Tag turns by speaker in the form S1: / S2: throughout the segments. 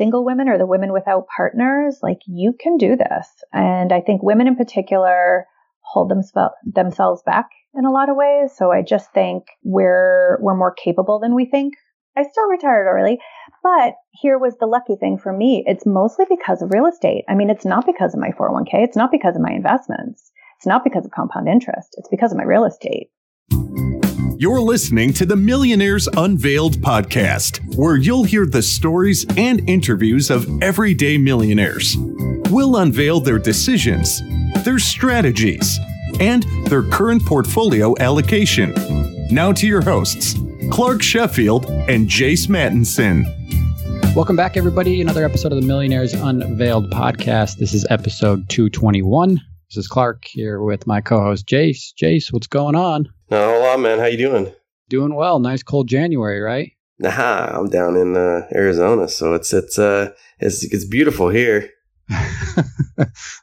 S1: single women or the women without partners, like you can do this. And I think women in particular hold them, themselves back in a lot of ways. So I just think we're, we're more capable than we think. I still retired early, but here was the lucky thing for me. It's mostly because of real estate. I mean, it's not because of my 401k. It's not because of my investments. It's not because of compound interest. It's because of my real estate.
S2: You're listening to the Millionaires Unveiled podcast, where you'll hear the stories and interviews of everyday millionaires. We'll unveil their decisions, their strategies, and their current portfolio allocation. Now to your hosts, Clark Sheffield and Jace Mattinson.
S3: Welcome back, everybody. Another episode of the Millionaires Unveiled podcast. This is episode 221. This is Clark here with my co-host Jace. Jace, what's going on?
S4: Not a lot, man. How you doing?
S3: Doing well. Nice cold January, right?
S4: Nah, I'm down in uh, Arizona, so it's it's uh it's it's beautiful here.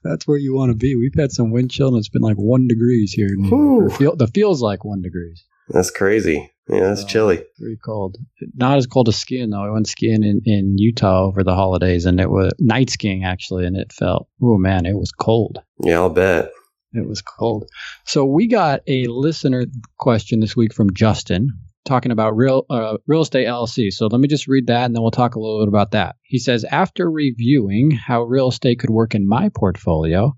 S3: That's where you want to be. We've had some wind chill, and it's been like one degrees here. The feel, the feels like one degrees.
S4: That's crazy. Yeah, it's uh, chilly.
S3: Very cold. Not as cold as skiing though. I went skiing in, in Utah over the holidays, and it was night skiing actually, and it felt oh man, it was cold.
S4: Yeah, I'll bet.
S3: It was cold. So we got a listener question this week from Justin talking about real uh, real estate LLC. So let me just read that, and then we'll talk a little bit about that. He says after reviewing how real estate could work in my portfolio.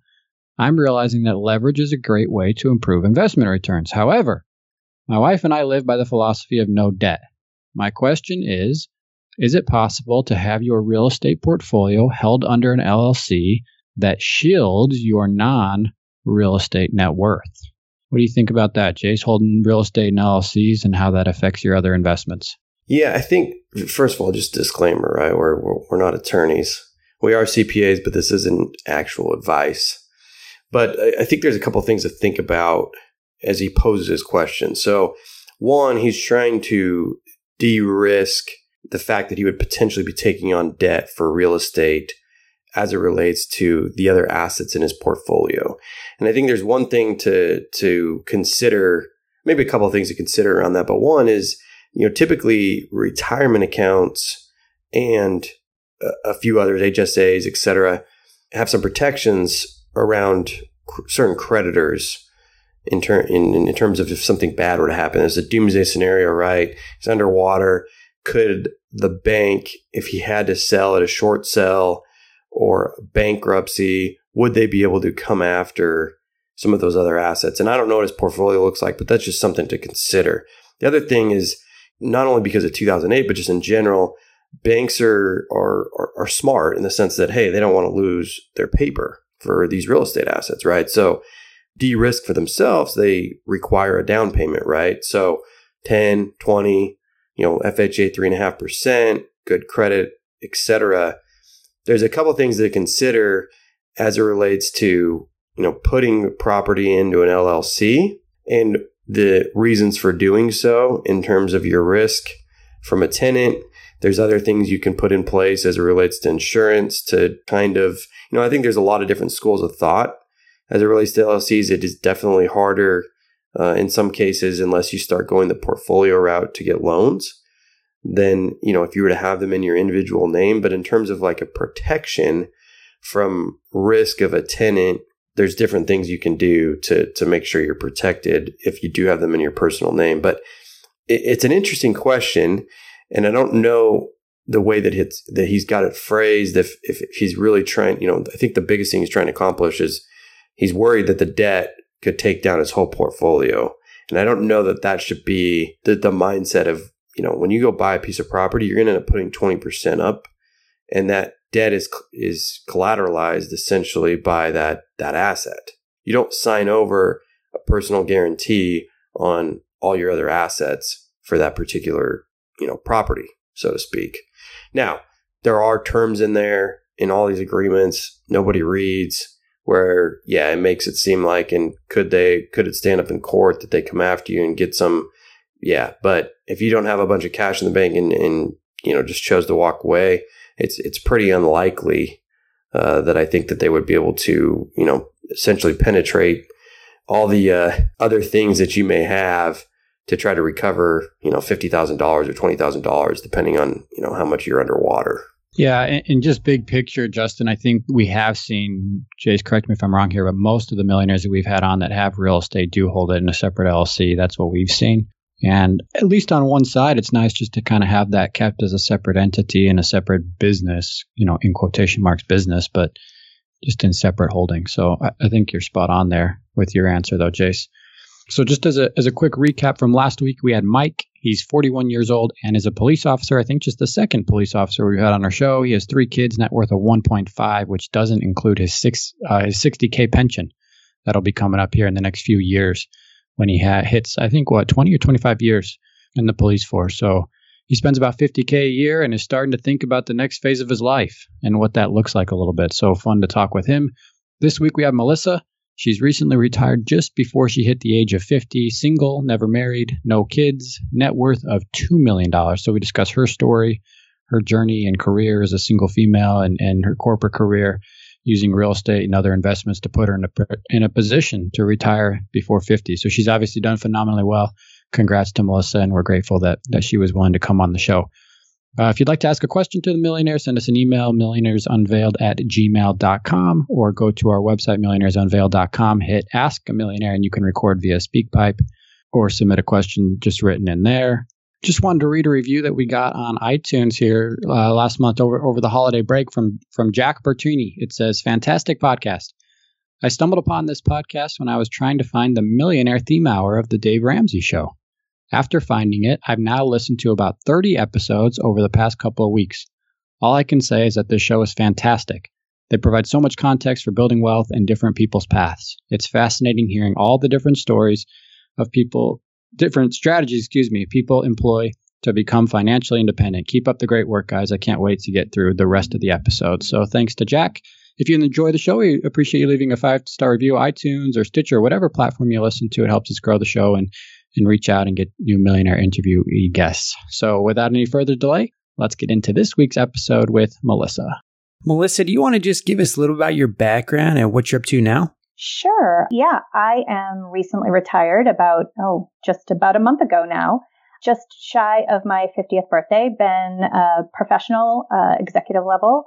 S3: I'm realizing that leverage is a great way to improve investment returns. However, my wife and I live by the philosophy of no debt. My question is Is it possible to have your real estate portfolio held under an LLC that shields your non real estate net worth? What do you think about that, Jace, holding real estate in LLCs and how that affects your other investments?
S4: Yeah, I think, first of all, just disclaimer, right? We're, we're, we're not attorneys. We are CPAs, but this isn't actual advice. But I, I think there's a couple things to think about as he poses his question. So, one, he's trying to de risk the fact that he would potentially be taking on debt for real estate as it relates to the other assets in his portfolio. And I think there's one thing to to consider, maybe a couple of things to consider around that. But one is, you know, typically retirement accounts and a, few others, HSAs, et cetera, have some protections around cr- certain creditors in, ter- in, in terms of if something bad were to happen. There's a doomsday scenario, right? He's underwater. Could the bank, if he had to sell at a short sell or bankruptcy, would they be able to come after some of those other assets? And I don't know what his portfolio looks like, but that's just something to consider. The other thing is not only because of 2008, but just in general, banks are, are, are, are smart in the sense that, hey, they don't want to lose their paper for these real estate assets, right? So de-risk for themselves, they require a down payment, right? So 10, 20, you know, FHA 3.5%, good credit, etc. There's a couple things to consider as it relates to, you know, putting property into an LLC and the reasons for doing so in terms of your risk from a tenant. There's other things you can put in place as it relates to insurance to kind of, you know, I think there's a lot of different schools of thought as it relates to LLCs, it is definitely harder uh, in some cases unless you start going the portfolio route to get loans than you know if you were to have them in your individual name. But in terms of like a protection from risk of a tenant, there's different things you can do to to make sure you're protected if you do have them in your personal name. But it, it's an interesting question, and I don't know the way that it's that he's got it phrased. If if he's really trying, you know, I think the biggest thing he's trying to accomplish is he's worried that the debt could take down his whole portfolio. And I don't know that that should be the, the mindset of, you know, when you go buy a piece of property, you're going to end up putting 20% up and that debt is, is collateralized essentially by that, that asset. You don't sign over a personal guarantee on all your other assets for that particular, you know, property, so to speak. Now, there are terms in there in all these agreements nobody reads where yeah, it makes it seem like and could they could it stand up in court that they come after you and get some yeah, but if you don't have a bunch of cash in the bank and, and you know just chose to walk away, it's it's pretty unlikely uh, that I think that they would be able to you know essentially penetrate all the uh, other things that you may have to try to recover you know fifty thousand dollars or twenty thousand dollars depending on you know how much you're underwater.
S3: Yeah, and, and, just big picture, Justin, I think we have seen, Jace, correct me if I'm wrong here, but most of the millionaires that we've had on that have real estate do hold it in a separate LLC. That's what we've seen. And at least on one side, it's nice just to kind of have that kept as a separate entity and a separate business, you know, in quotation marks business, but just in separate holdings. So I, I think you're spot on there with your answer, though, Jace. So just as a as a quick recap from last week, we had Mike. He's 41 years old and is a police officer. I think just the second police officer we've had on our show. He has three kids, net worth of 1.5, which doesn't include his six uh, his 60k pension that'll be coming up here in the next few years when he ha- hits I think what 20 or 25 years in the police force. So he spends about 50k a year and is starting to think about the next phase of his life and what that looks like a little bit. So fun to talk with him. This week we have Melissa. She's recently retired just before she hit the age of 50, single, never married, no kids, net worth of $2 million. So we discuss her story, her journey and career as a single female, and, and her corporate career using real estate and other investments to put her in a, in a position to retire before 50. So she's obviously done phenomenally well. Congrats to Melissa, and we're grateful that, that she was willing to come on the show. Uh, if you'd like to ask a question to the millionaire, send us an email, millionairesunveiled at gmail.com, or go to our website, millionairesunveiled.com, hit Ask a Millionaire, and you can record via SpeakPipe or submit a question just written in there. Just wanted to read a review that we got on iTunes here uh, last month over, over the holiday break from, from Jack Bertuni. It says, Fantastic podcast. I stumbled upon this podcast when I was trying to find the millionaire theme hour of the Dave Ramsey show. After finding it, I've now listened to about 30 episodes over the past couple of weeks. All I can say is that this show is fantastic. They provide so much context for building wealth and different people's paths. It's fascinating hearing all the different stories of people, different strategies, excuse me, people employ to become financially independent. Keep up the great work, guys. I can't wait to get through the rest of the episode. So thanks to Jack. If you enjoy the show, we appreciate you leaving a five star review, iTunes or Stitcher, whatever platform you listen to. It helps us grow the show and and reach out and get new millionaire interviewee guests. So, without any further delay, let's get into this week's episode with Melissa.
S5: Melissa, do you want to just give us a little about your background and what you're up to now?
S1: Sure. Yeah, I am recently retired about, oh, just about a month ago now. Just shy of my 50th birthday, been a professional uh, executive level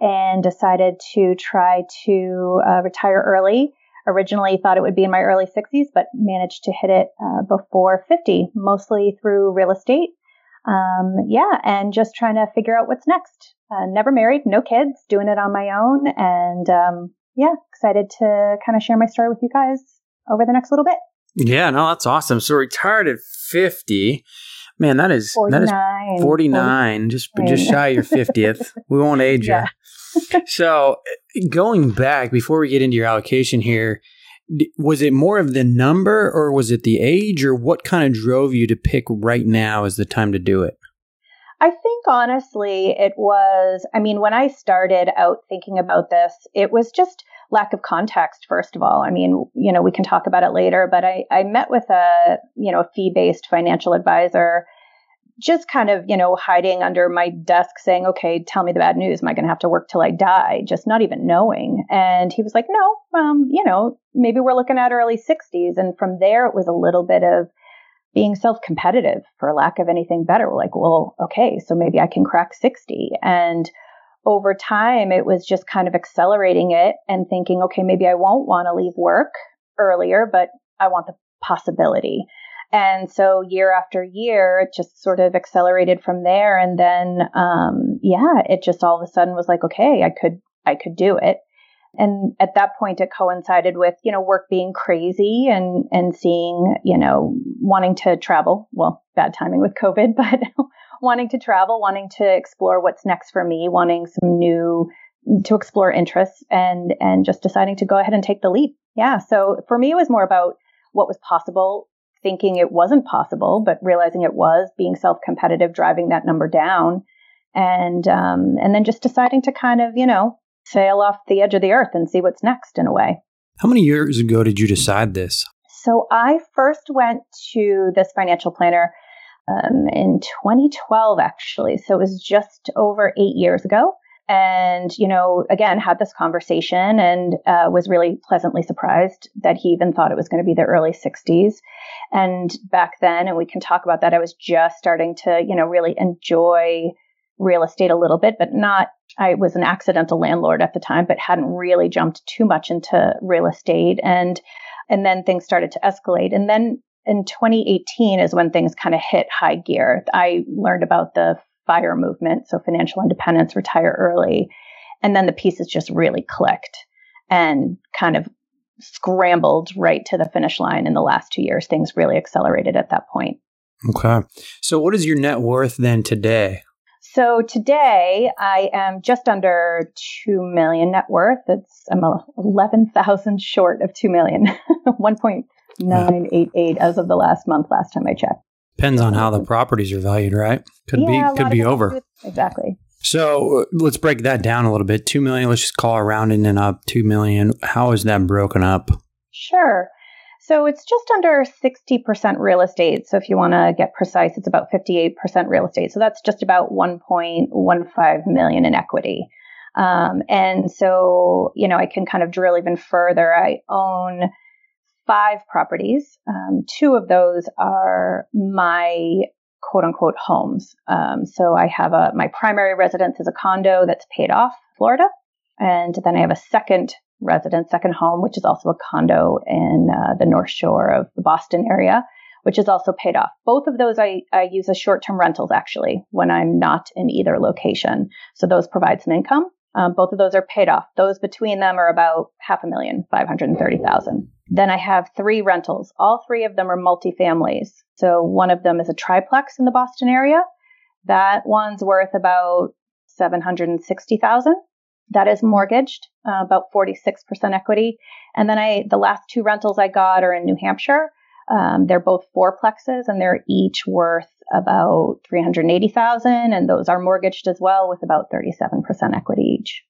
S1: and decided to try to uh, retire early originally thought it would be in my early 60s, but managed to hit it uh, before 50, mostly through real estate. Um, yeah, and just trying to figure out what's next. Uh, never married, no kids, doing it on my own, and um, yeah, excited to kind of share my story with you guys over the next little bit.
S5: Yeah, no, that's awesome. So retired at 50. Man, that is 49, that is 49, 40. just just shy of your 50th. we won't age yeah. you. so, going back before we get into your allocation here, was it more of the number or was it the age or what kind of drove you to pick right now as the time to do it?
S1: I think honestly, it was, I mean, when I started out thinking about this, it was just lack of context, first of all. I mean, you know, we can talk about it later, but I, I met with a, you know, a fee based financial advisor just kind of, you know, hiding under my desk saying, okay, tell me the bad news. Am I going to have to work till I die? Just not even knowing. And he was like, no, um, you know, maybe we're looking at early 60s. And from there, it was a little bit of being self competitive for lack of anything better. Like, well, okay, so maybe I can crack 60. And over time, it was just kind of accelerating it and thinking, okay, maybe I won't want to leave work earlier, but I want the possibility. And so year after year, it just sort of accelerated from there. And then, um, yeah, it just all of a sudden was like, okay, I could, I could do it. And at that point, it coincided with, you know, work being crazy and, and seeing, you know, wanting to travel. Well, bad timing with COVID, but wanting to travel, wanting to explore what's next for me, wanting some new, to explore interests and, and just deciding to go ahead and take the leap. Yeah. So for me, it was more about what was possible thinking it wasn't possible, but realizing it was, being self competitive, driving that number down, and um, and then just deciding to kind of you know sail off the edge of the earth and see what's next in a way.
S5: How many years ago did you decide this?
S1: So I first went to this financial planner um, in 2012, actually. So it was just over eight years ago and you know again had this conversation and uh, was really pleasantly surprised that he even thought it was going to be the early 60s and back then and we can talk about that i was just starting to you know really enjoy real estate a little bit, but not, I was an accidental landlord at the time, but hadn't really jumped too much into real estate. And, and then things started to escalate. And then in 2018 is when things kind of hit high gear. I learned about the FIRE movement, so financial independence, retire early. And then the pieces just really clicked and kind of scrambled right to the finish line in the last two years. Things really accelerated at that point.
S5: Okay. So, what is your net worth then today?
S1: So today I am just under two million net worth. It's I'm eleven thousand short of two million, one point nine eight eight as of the last month. Last time I checked.
S5: Depends on how the properties are valued, right? Could yeah, be could be over.
S1: Exactly.
S5: So uh, let's break that down a little bit. Two million. Let's just call it rounding and up. Two million. How is that broken up?
S1: Sure. So it's just under 60% real estate. So if you want to get precise, it's about 58% real estate. So that's just about 1.15 million in equity. Um, and so, you know, I can kind of drill even further. I own five properties. Um, two of those are my quote unquote homes. Um, so I have a, my primary residence is a condo that's paid off, Florida. And then I have a second residence, second home, which is also a condo in uh, the North Shore of the Boston area, which is also paid off. Both of those I, I use as short term rentals actually when I'm not in either location. So those provide some income. Um, both of those are paid off. Those between them are about half a million, 530,000. Then I have three rentals. All three of them are multifamilies. So one of them is a triplex in the Boston area. That one's worth about 760,000. That is mortgaged, uh, about 46% equity. And then I, the last two rentals I got are in New Hampshire. Um, they're both fourplexes and they're each worth about 380,000 and those are mortgaged as well with about 37% equity each.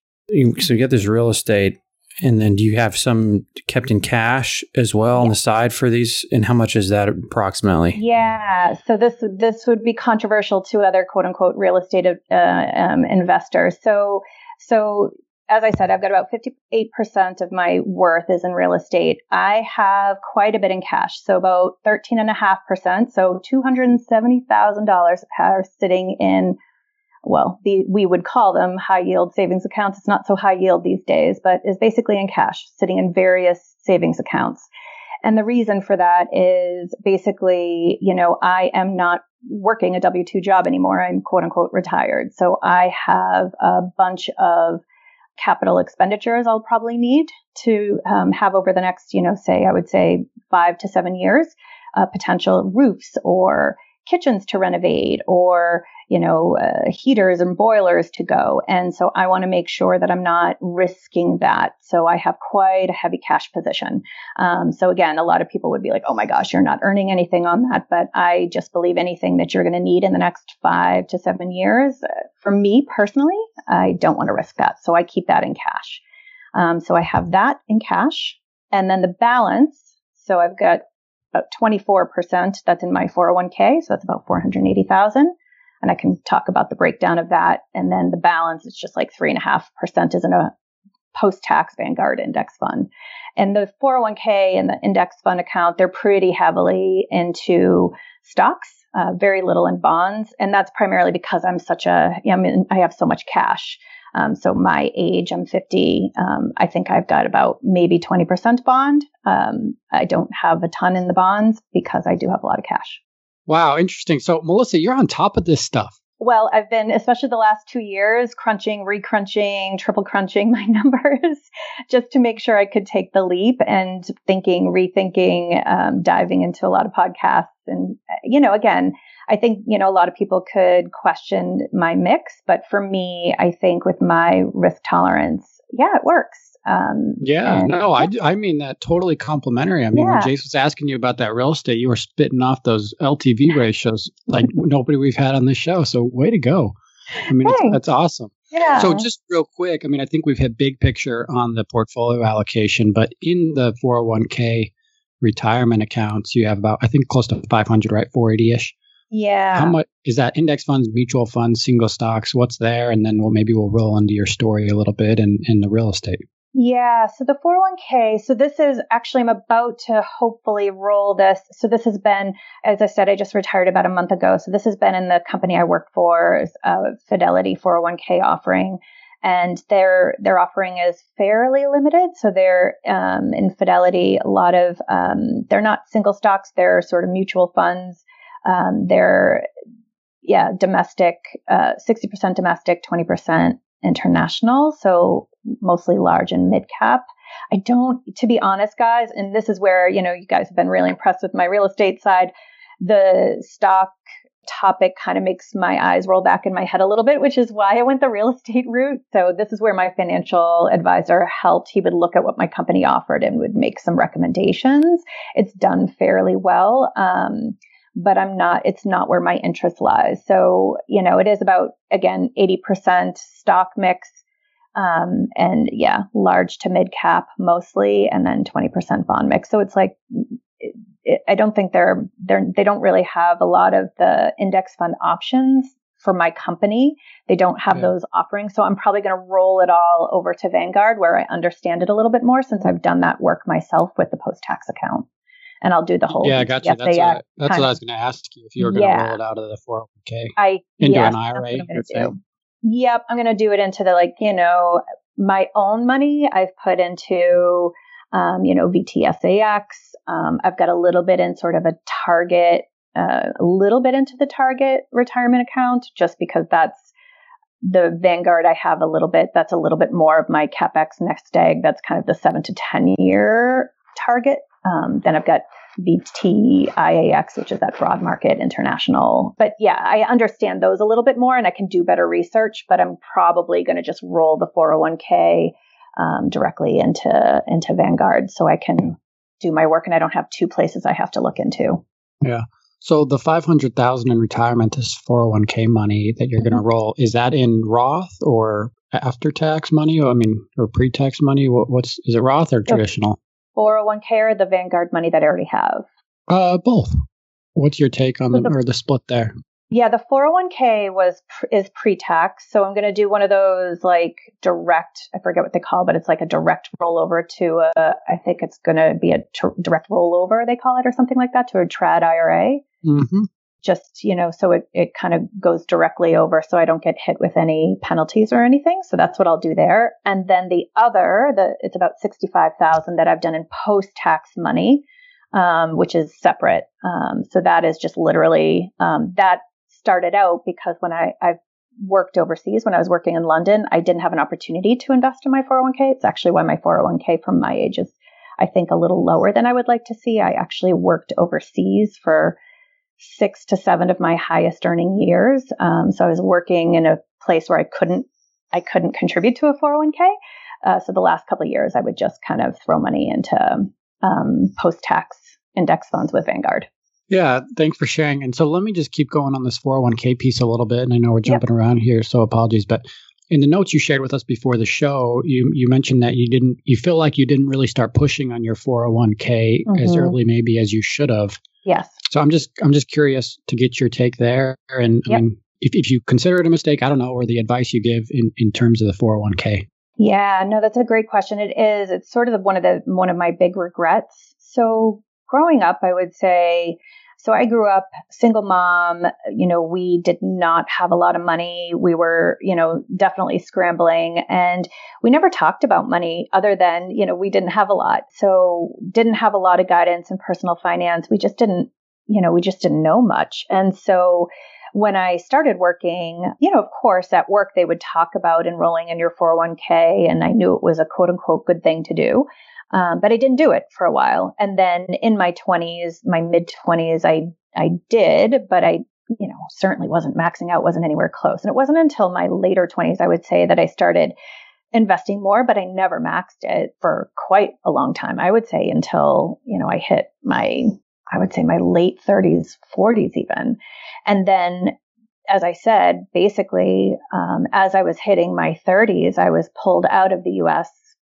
S5: So you get this real estate and then do you have some kept in cash as well yeah. on the side for these? And how much is that approximately?
S1: Yeah. So this this would be controversial to other quote unquote real estate uh, um, investors. So so as I said, I've got about 58% of my worth is in real estate. I have quite a bit in cash. So about 13.5%. So $270,000 are sitting in well, the, we would call them high yield savings accounts. It's not so high yield these days, but is basically in cash, sitting in various savings accounts. And the reason for that is basically, you know, I am not working a W 2 job anymore. I'm quote unquote retired. So I have a bunch of capital expenditures I'll probably need to um, have over the next, you know, say, I would say five to seven years, uh, potential roofs or kitchens to renovate or you know, uh, heaters and boilers to go. And so I want to make sure that I'm not risking that. So I have quite a heavy cash position. Um, so again, a lot of people would be like, oh my gosh, you're not earning anything on that. But I just believe anything that you're going to need in the next five to seven years, uh, for me personally, I don't want to risk that. So I keep that in cash. Um, so I have that in cash. And then the balance, so I've got 24% that's in my 401k. So that's about 480,000 and I can talk about the breakdown of that. And then the balance is just like three and a half percent is in a post tax Vanguard index fund. And the 401k and the index fund account, they're pretty heavily into stocks, uh, very little in bonds. And that's primarily because I'm such a, I mean, I have so much cash. Um, so my age, I'm 50. Um, I think I've got about maybe 20% bond. Um, I don't have a ton in the bonds because I do have a lot of cash.
S3: Wow, interesting. So, Melissa, you're on top of this stuff.
S1: Well, I've been, especially the last two years, crunching, recrunching, triple crunching my numbers just to make sure I could take the leap and thinking, rethinking, um, diving into a lot of podcasts. And, you know, again, I think, you know, a lot of people could question my mix, but for me, I think with my risk tolerance, yeah, it works.
S3: Um, yeah, and, no, I, I mean that totally complimentary. I mean, yeah. when Jace was asking you about that real estate, you were spitting off those LTV ratios like nobody we've had on this show. So way to go. I mean, that's awesome.
S1: Yeah.
S3: So just real quick, I mean, I think we've had big picture on the portfolio allocation, but in the 401k retirement accounts, you have about, I think close to 500, right? 480 ish.
S1: Yeah.
S3: How much is that index funds, mutual funds, single stocks? What's there? And then we'll maybe we'll roll into your story a little bit and in the real estate.
S1: Yeah. So the 401k, so this is actually, I'm about to hopefully roll this. So this has been, as I said, I just retired about a month ago. So this has been in the company I work for, uh, Fidelity 401k offering. And their their offering is fairly limited. So they're um, in Fidelity, a lot of um, they're not single stocks. They're sort of mutual funds. Um, they're yeah domestic, uh, sixty percent domestic, twenty percent international. So mostly large and mid cap. I don't, to be honest, guys, and this is where, you know, you guys have been really impressed with my real estate side. The stock topic kind of makes my eyes roll back in my head a little bit, which is why I went the real estate route. So this is where my financial advisor helped. He would look at what my company offered and would make some recommendations. It's done fairly well. Um, but I'm not, it's not where my interest lies. So, you know, it is about, again, 80% stock mix, um, and yeah, large to mid cap mostly, and then 20% bond mix. So it's like, it, it, I don't think they're, they're, they don't really have a lot of the index fund options for my company. They don't have yeah. those offerings. So I'm probably going to roll it all over to Vanguard where I understand it a little bit more since I've done that work myself with the post tax account. And I'll do the whole.
S3: Yeah, I got you. That's, what, I, that's what I was going to ask you if you were going to yeah. roll it out of the 401k I, into an IRA.
S1: Yep, I'm going to do it into the like, you know, my own money I've put into, um, you know, VTSAX. Um, I've got a little bit in sort of a target, uh, a little bit into the target retirement account just because that's the Vanguard I have a little bit. That's a little bit more of my CapEx next egg. That's kind of the seven to 10 year target. Um, then I've got VTIAX, which is that broad market international. But yeah, I understand those a little bit more and I can do better research, but I'm probably going to just roll the 401k um, directly into, into Vanguard so I can do my work and I don't have two places I have to look into.
S3: Yeah. So the 500,000 in retirement is 401k money that you're mm-hmm. going to roll. Is that in Roth or after tax money? I mean, or pre-tax money? What, what's, is it Roth or traditional?
S1: 401k or the Vanguard money that I already have?
S3: Uh, both. What's your take on so the, or the split there?
S1: Yeah, the 401k was is pre-tax, so I'm going to do one of those like direct. I forget what they call, but it's like a direct rollover to a. I think it's going to be a t- direct rollover they call it or something like that to a trad IRA. Mm-hmm just, you know, so it, it kind of goes directly over so I don't get hit with any penalties or anything. So that's what I'll do there. And then the other, the, it's about 65,000 that I've done in post tax money, um, which is separate. Um, so that is just literally, um, that started out because when I, I've worked overseas, when I was working in London, I didn't have an opportunity to invest in my 401k. It's actually why my 401k from my age is, I think, a little lower than I would like to see. I actually worked overseas for six to seven of my highest earning years. Um, so I was working in a place where I couldn't I couldn't contribute to a 401k. Uh, so the last couple of years, I would just kind of throw money into um, post tax index funds with Vanguard.
S3: Yeah, thanks for sharing. And so let me just keep going on this 401k piece a little bit. And I know we're jumping yep. around here, so apologies. But in the notes you shared with us before the show, you you mentioned that you didn't you feel like you didn't really start pushing on your 401k mm-hmm. as early maybe as you should have.
S1: Yes.
S3: So I'm just I'm just curious to get your take there. And yep. I mean, if, if you consider it a mistake, I don't know, or the advice you give in, in terms of the 401k.
S1: Yeah, no, that's a great question. It is. It's sort of the, one of the one of my big regrets. So growing up, I would say so I grew up single mom. You know, we did not have a lot of money. We were, you know, definitely scrambling and we never talked about money other than, you know, we didn't have a lot. So didn't have a lot of guidance in personal finance. We just didn't, you know, we just didn't know much. And so when I started working, you know, of course, at work, they would talk about enrolling in your 401k, and I knew it was a quote unquote good thing to do. Um, but I didn't do it for a while. And then in my 20s, my mid 20s, I, I did, but I, you know, certainly wasn't maxing out, wasn't anywhere close. And it wasn't until my later 20s, I would say, that I started investing more, but I never maxed it for quite a long time. I would say until, you know, I hit my, I would say my late 30s, 40s even. And then as I said, basically, um, as I was hitting my 30s, I was pulled out of the US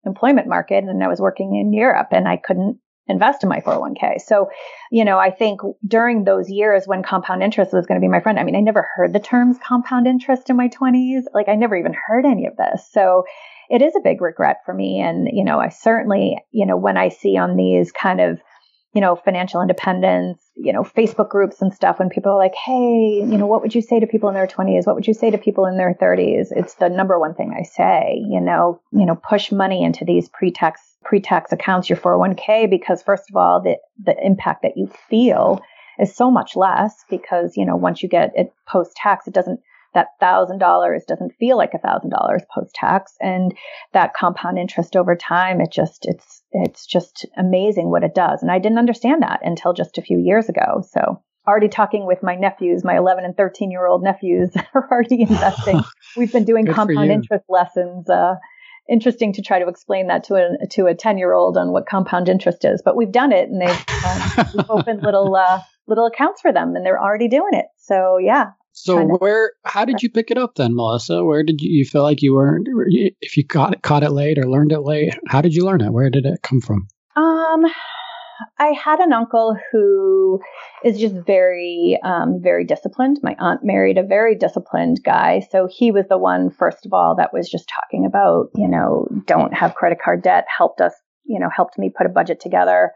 S1: employment market and I was working in Europe and I couldn't invest in my 401k. So, you know, I think during those years when compound interest was going to be my friend, I mean, I never heard the terms compound interest in my 20s. Like I never even heard any of this. So it is a big regret for me. And, you know, I certainly, you know, when I see on these kind of, you know, financial independence, you know, Facebook groups and stuff, when people are like, hey, you know, what would you say to people in their 20s? What would you say to people in their 30s? It's the number one thing I say, you know, you know, push money into these pre-tax pre-tax accounts, your 401k, because first of all, the the impact that you feel is so much less because, you know, once you get it post tax, it doesn't that thousand dollars doesn't feel like a thousand dollars post tax and that compound interest over time it just it's it's just amazing what it does. And i didn't understand that until just a few years ago. So already talking with my nephews my 11 and 13 year old nephews are already investing. We've been doing compound interest lessons uh, interesting to try to explain that to a to a 10 year old on what compound interest is. But we've done it and they've um, opened little uh, little accounts for them and they're already doing it. So yeah
S3: so where, how did you pick it up then, Melissa? Where did you, you feel like you were, if you caught it, caught it late or learned it late, how did you learn it? Where did it come from?
S1: Um, I had an uncle who is just very, um, very disciplined. My aunt married a very disciplined guy. So he was the one, first of all, that was just talking about, you know, don't have credit card debt, helped us, you know, helped me put a budget together,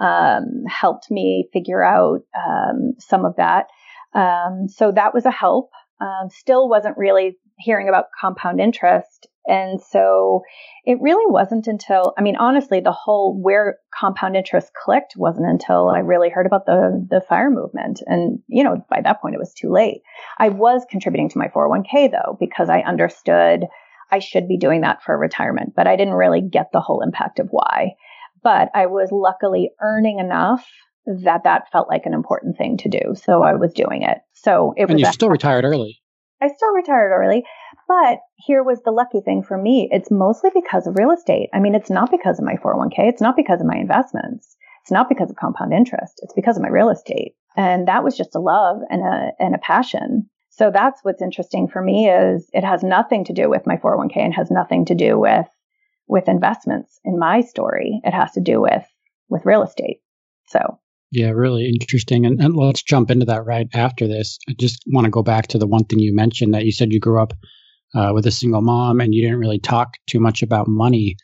S1: um, helped me figure out, um, some of that. Um, so that was a help. Um, still wasn't really hearing about compound interest. And so it really wasn't until, I mean, honestly, the whole where compound interest clicked wasn't until I really heard about the, the fire movement. And, you know, by that point it was too late. I was contributing to my 401k though, because I understood I should be doing that for retirement, but I didn't really get the whole impact of why. But I was luckily earning enough that that felt like an important thing to do. So I was doing it. So it
S3: was. And you still retired early.
S1: I still retired early, but here was the lucky thing for me. It's mostly because of real estate. I mean, it's not because of my 401k. It's not because of my investments. It's not because of compound interest. It's because of my real estate. And that was just a love and a, and a passion. So that's what's interesting for me is it has nothing to do with my 401k and has nothing to do with, with investments in my story. It has to do with, with real estate. So
S3: yeah, really interesting. And, and, let's jump into that right after this. I just want to go back to the one thing you mentioned that you said you grew up uh, with a single mom and you didn't really talk too much about money.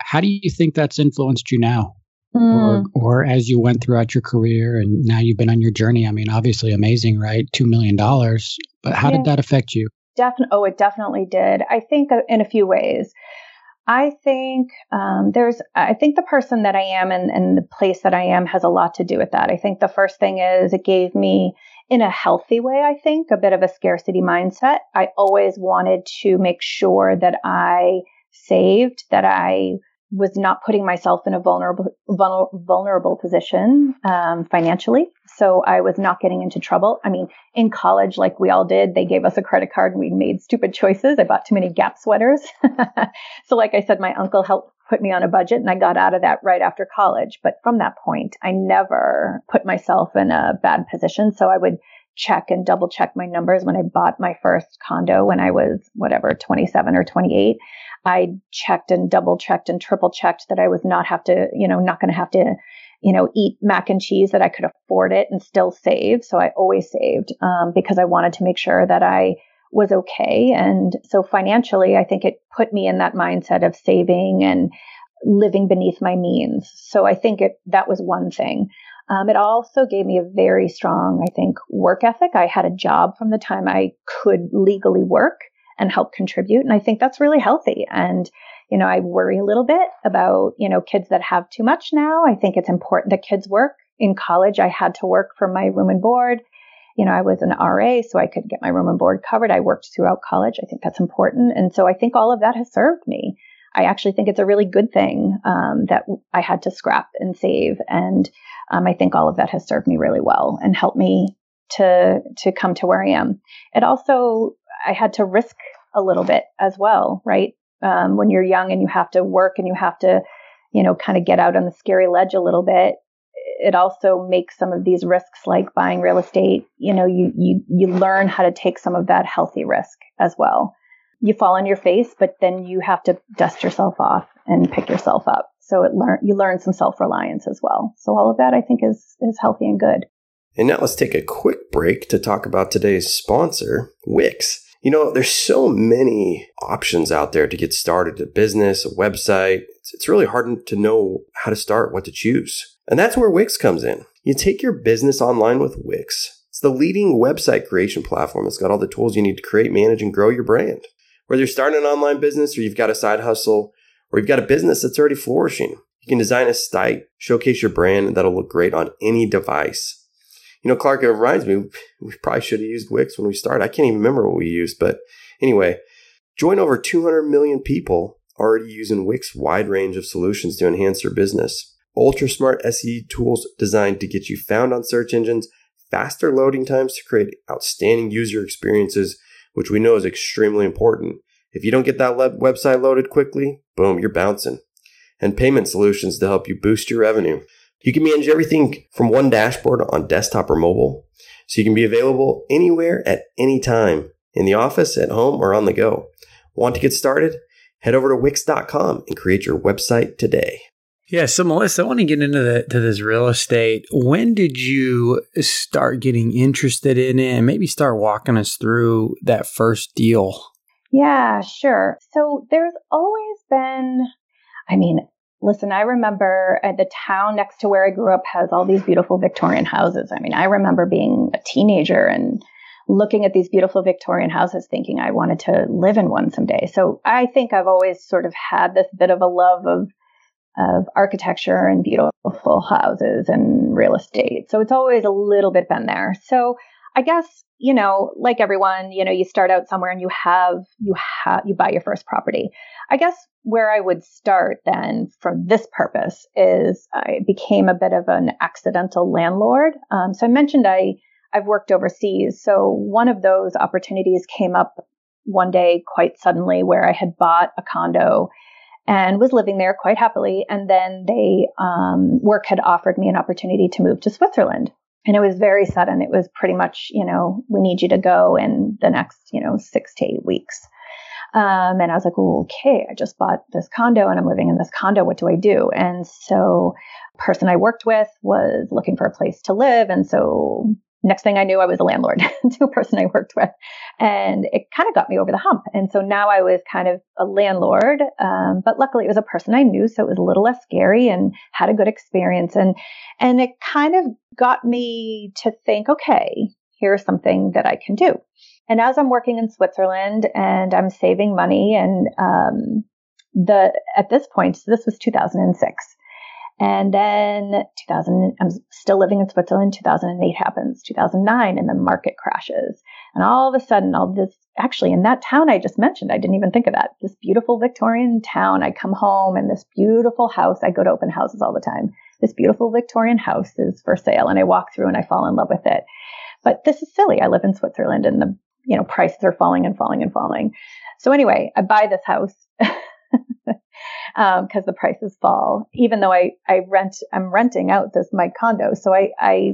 S3: How do you think that's influenced you now? Mm. Or, or as you went throughout your career and now you've been on your journey? I mean, obviously amazing, right? $2 million. But how yeah. did that affect you?
S1: Definitely. Oh, it definitely did. I think uh, in a few ways. I think um, there's, I think the person that I am and, and the place that I am has a lot to do with that. I think the first thing is it gave me, in a healthy way, I think, a bit of a scarcity mindset. I always wanted to make sure that I saved, that I was not putting myself in a vulnerable vulnerable position um, financially. So I was not getting into trouble. I mean, in college, like we all did, they gave us a credit card and we made stupid choices. I bought too many Gap sweaters. so, like I said, my uncle helped put me on a budget and I got out of that right after college. But from that point, I never put myself in a bad position. So I would check and double check my numbers when I bought my first condo when I was whatever 27 or 28 I checked and double checked and triple checked that I was not have to, you know, not going to have to, you know, eat mac and cheese that I could afford it and still save. So I always saved um, because I wanted to make sure that I was okay. And so financially, I think it put me in that mindset of saving and living beneath my means. So I think it, that was one thing. Um, it also gave me a very strong, I think, work ethic. I had a job from the time I could legally work and help contribute. And I think that's really healthy. And, you know, I worry a little bit about, you know, kids that have too much now. I think it's important that kids work. In college, I had to work for my room and board. You know, I was an RA, so I could get my room and board covered. I worked throughout college. I think that's important. And so I think all of that has served me. I actually think it's a really good thing um, that I had to scrap and save. And um, I think all of that has served me really well and helped me to to come to where I am. It also I had to risk a little bit as well, right? Um, when you're young and you have to work and you have to, you know, kind of get out on the scary ledge a little bit. It also makes some of these risks, like buying real estate, you know, you you you learn how to take some of that healthy risk as well. You fall on your face, but then you have to dust yourself off and pick yourself up. So it learn you learn some self reliance as well. So all of that I think is is healthy and good.
S4: And now let's take a quick break to talk about today's sponsor, Wix. You know, there's so many options out there to get started a business, a website. It's, it's really hard to know how to start, what to choose. And that's where Wix comes in. You take your business online with Wix. It's the leading website creation platform It's got all the tools you need to create, manage, and grow your brand. Whether you're starting an online business or you've got a side hustle or you've got a business that's already flourishing, you can design a site, showcase your brand, and that'll look great on any device. You know, Clark, it reminds me, we probably should have used Wix when we started. I can't even remember what we used, but anyway, join over 200 million people already using Wix wide range of solutions to enhance their business. Ultra smart SE tools designed to get you found on search engines, faster loading times to create outstanding user experiences, which we know is extremely important. If you don't get that website loaded quickly, boom, you're bouncing. And payment solutions to help you boost your revenue. You can manage everything from one dashboard on desktop or mobile, so you can be available anywhere at any time in the office, at home, or on the go. Want to get started? Head over to Wix.com and create your website today.
S5: Yeah, so Melissa, I want to get into the to this real estate. When did you start getting interested in it and maybe start walking us through that first deal?
S1: Yeah, sure. So there's always been I mean, Listen, I remember uh, the town next to where I grew up has all these beautiful Victorian houses. I mean, I remember being a teenager and looking at these beautiful Victorian houses thinking I wanted to live in one someday. So I think I've always sort of had this bit of a love of of architecture and beautiful houses and real estate. So it's always a little bit been there. So I guess, you know, like everyone, you know, you start out somewhere and you have you have you buy your first property. I guess where I would start then from this purpose is I became a bit of an accidental landlord. Um, so I mentioned I I've worked overseas. So one of those opportunities came up one day quite suddenly where I had bought a condo and was living there quite happily. And then they um, work had offered me an opportunity to move to Switzerland. And it was very sudden. It was pretty much, you know, we need you to go in the next, you know, six to eight weeks. Um, and I was like, okay, I just bought this condo and I'm living in this condo. What do I do? And so, person I worked with was looking for a place to live. And so, next thing I knew, I was a landlord to a person I worked with. And it kind of got me over the hump. And so now I was kind of a landlord. Um, but luckily it was a person I knew. So it was a little less scary and had a good experience. And, and it kind of got me to think, okay, here's something that I can do. And as I'm working in Switzerland and I'm saving money, and um, the at this point, so this was 2006, and then 2000, I'm still living in Switzerland. 2008 happens, 2009, and the market crashes, and all of a sudden, all this actually in that town I just mentioned, I didn't even think of that. This beautiful Victorian town. I come home and this beautiful house. I go to open houses all the time. This beautiful Victorian house is for sale, and I walk through and I fall in love with it. But this is silly. I live in Switzerland and the you know, prices are falling and falling and falling. So anyway, I buy this house because um, the prices fall. Even though I, I rent, I'm renting out this my condo, so I, I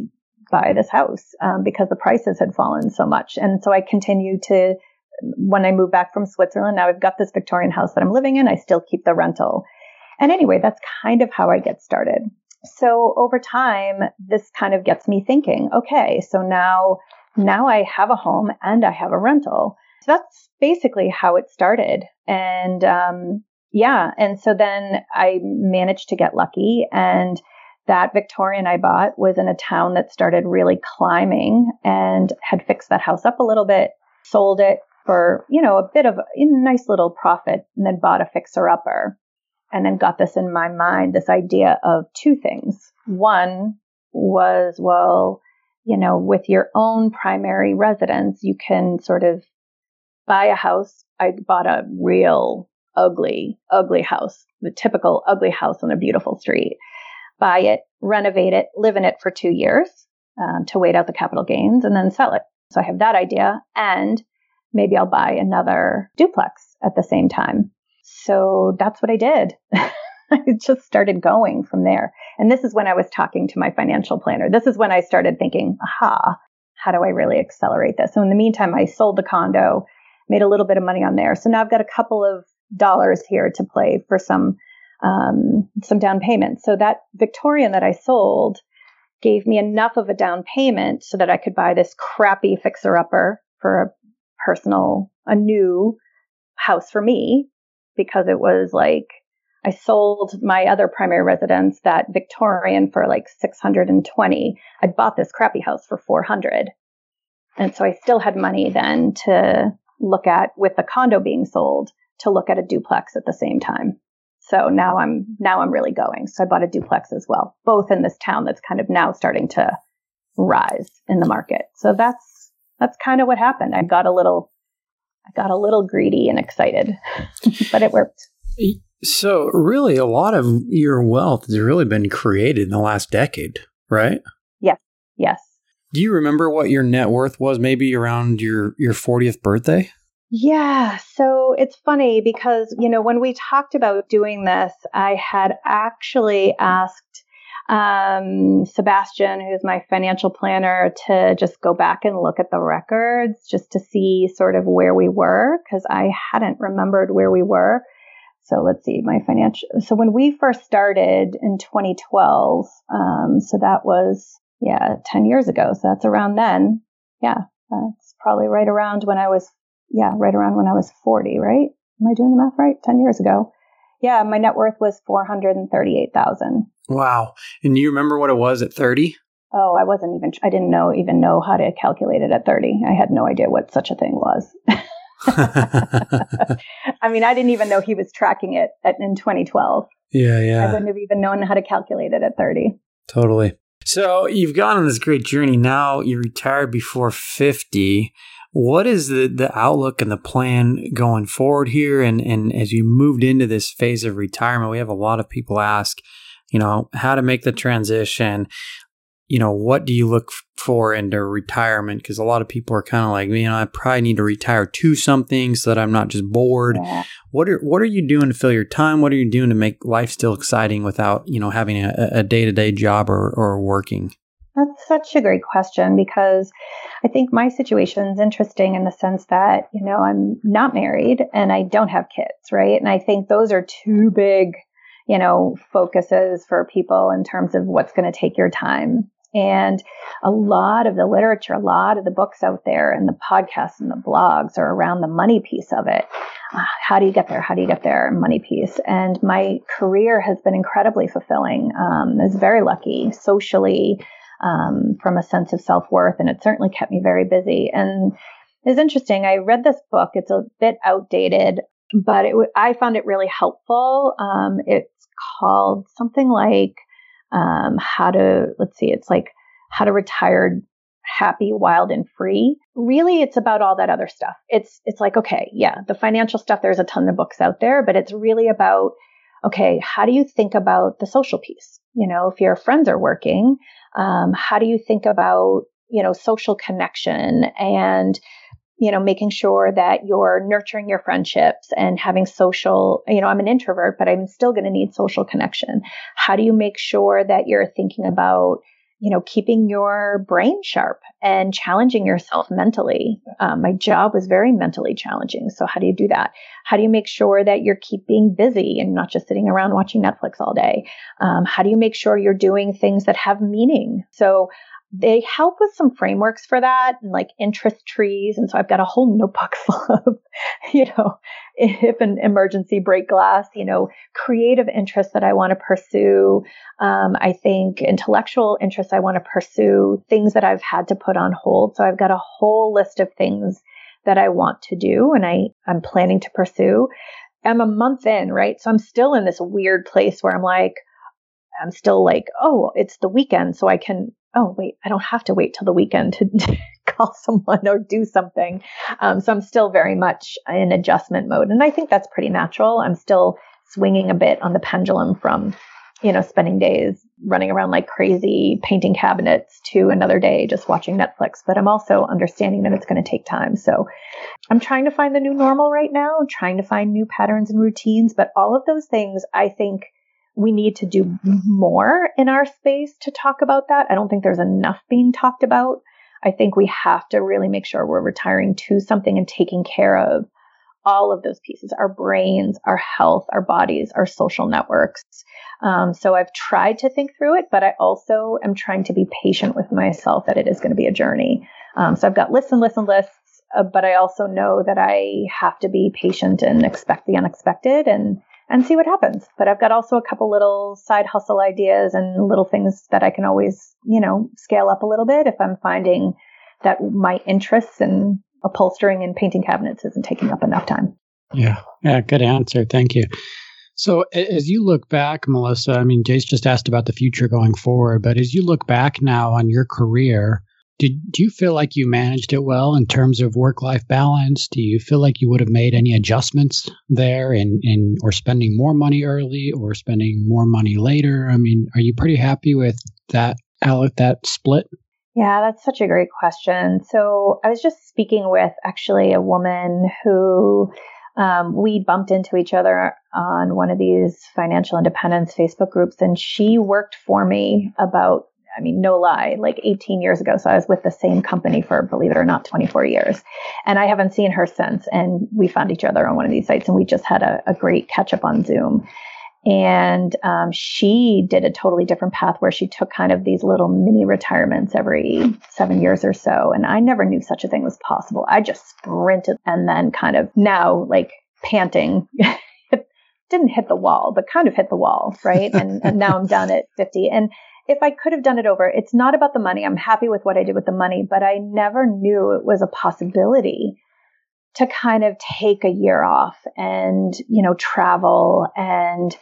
S1: buy this house um, because the prices had fallen so much, and so I continue to. When I move back from Switzerland, now I've got this Victorian house that I'm living in. I still keep the rental, and anyway, that's kind of how I get started. So over time, this kind of gets me thinking. Okay, so now now I have a home and I have a rental. So that's basically how it started. And um, yeah, and so then I managed to get lucky and that Victorian I bought was in a town that started really climbing and had fixed that house up a little bit, sold it for, you know, a bit of a nice little profit and then bought a fixer upper and then got this in my mind, this idea of two things. One was, well, you know, with your own primary residence, you can sort of buy a house. I bought a real ugly, ugly house, the typical ugly house on a beautiful street. Buy it, renovate it, live in it for two years um, to wait out the capital gains, and then sell it. So I have that idea, and maybe I'll buy another duplex at the same time. So that's what I did. I just started going from there. And this is when I was talking to my financial planner. This is when I started thinking, aha, how do I really accelerate this? So in the meantime, I sold the condo, made a little bit of money on there. So now I've got a couple of dollars here to play for some um, some down payment. So that Victorian that I sold gave me enough of a down payment so that I could buy this crappy fixer upper for a personal, a new house for me because it was like I sold my other primary residence, that Victorian, for like 620. I bought this crappy house for 400. And so I still had money then to look at with the condo being sold to look at a duplex at the same time. So now I'm now I'm really going. So I bought a duplex as well, both in this town that's kind of now starting to rise in the market. So that's that's kind of what happened. I got a little I got a little greedy and excited, but it worked.
S5: So really a lot of your wealth has really been created in the last decade, right?
S1: Yes. Yes.
S5: Do you remember what your net worth was maybe around your your 40th birthday?
S1: Yeah, so it's funny because, you know, when we talked about doing this, I had actually asked um, Sebastian, who's my financial planner, to just go back and look at the records just to see sort of where we were because I hadn't remembered where we were. So let's see, my financial. So when we first started in 2012, um, so that was, yeah, 10 years ago. So that's around then. Yeah, that's probably right around when I was yeah, right around when I was 40, right? Am I doing the math right? 10 years ago. Yeah, my net worth was 438,000.
S5: Wow. And you remember what it was at 30?
S1: Oh, I wasn't even I didn't know even know how to calculate it at 30. I had no idea what such a thing was. I mean, I didn't even know he was tracking it at, in 2012.
S5: Yeah, yeah.
S1: I wouldn't have even known how to calculate it at 30.
S5: Totally. So you've gone on this great journey. Now you retired before 50. What is the, the outlook and the plan going forward here? And, and as you moved into this phase of retirement, we have a lot of people ask, you know, how to make the transition. You know, what do you look for into retirement? Because a lot of people are kind of like, you know, I probably need to retire to something so that I'm not just bored. Yeah. What are what are you doing to fill your time? What are you doing to make life still exciting without, you know, having a day to day job or, or working?
S1: That's such a great question because I think my situation is interesting in the sense that, you know, I'm not married and I don't have kids, right? And I think those are two big, you know, focuses for people in terms of what's going to take your time. And a lot of the literature, a lot of the books out there and the podcasts and the blogs are around the money piece of it. Uh, how do you get there? How do you get there? Money piece. And my career has been incredibly fulfilling. Um, I was very lucky socially um, from a sense of self worth, and it certainly kept me very busy. And it's interesting. I read this book. It's a bit outdated, but it, I found it really helpful. Um, it's called something like um, how to let's see. It's like how to retire happy, wild, and free. Really, it's about all that other stuff. It's it's like okay, yeah, the financial stuff. There's a ton of books out there, but it's really about okay, how do you think about the social piece? You know, if your friends are working, um, how do you think about, you know, social connection and, you know, making sure that you're nurturing your friendships and having social, you know, I'm an introvert, but I'm still going to need social connection. How do you make sure that you're thinking about, you know, keeping your brain sharp and challenging yourself mentally. Um, my job was very mentally challenging. So how do you do that? How do you make sure that you're keeping busy and not just sitting around watching Netflix all day? Um, how do you make sure you're doing things that have meaning? So they help with some frameworks for that and like interest trees. And so I've got a whole notebook full of, you know, if an emergency break glass, you know, creative interests that I want to pursue. Um, I think intellectual interests I want to pursue, things that I've had to put on hold. So I've got a whole list of things that I want to do and I, I'm planning to pursue. I'm a month in, right? So I'm still in this weird place where I'm like, I'm still like, oh, it's the weekend, so I can oh, wait, I don't have to wait till the weekend to call someone or do something. Um, so I'm still very much in adjustment mode. And I think that's pretty natural. I'm still swinging a bit on the pendulum from, you know, spending days running around like crazy, painting cabinets to another day just watching Netflix. But I'm also understanding that it's going to take time. So I'm trying to find the new normal right now, trying to find new patterns and routines. But all of those things, I think, we need to do more in our space to talk about that. I don't think there's enough being talked about. I think we have to really make sure we're retiring to something and taking care of all of those pieces our brains, our health, our bodies, our social networks. Um, so I've tried to think through it, but I also am trying to be patient with myself that it is going to be a journey. Um, so I've got lists and lists and lists uh, but I also know that I have to be patient and expect the unexpected and and see what happens. But I've got also a couple little side hustle ideas and little things that I can always, you know, scale up a little bit if I'm finding that my interests in upholstering and painting cabinets isn't taking up enough time.
S3: Yeah. Yeah. Good answer. Thank you. So as you look back, Melissa, I mean, Jace just asked about the future going forward, but as you look back now on your career, did do you feel like you managed it well in terms of work life balance? Do you feel like you would have made any adjustments there in, in or spending more money early or spending more money later? I mean, are you pretty happy with that that split?
S1: Yeah, that's such a great question. So I was just speaking with actually a woman who um, we bumped into each other on one of these financial independence Facebook groups, and she worked for me about I mean, no lie, like 18 years ago. So I was with the same company for, believe it or not, 24 years. And I haven't seen her since. And we found each other on one of these sites and we just had a, a great catch up on Zoom. And um, she did a totally different path where she took kind of these little mini retirements every seven years or so. And I never knew such a thing was possible. I just sprinted and then kind of now, like panting, didn't hit the wall, but kind of hit the wall, right? And, and now I'm done at 50. And if I could have done it over, it's not about the money. I'm happy with what I did with the money, but I never knew it was a possibility to kind of take a year off and, you know, travel and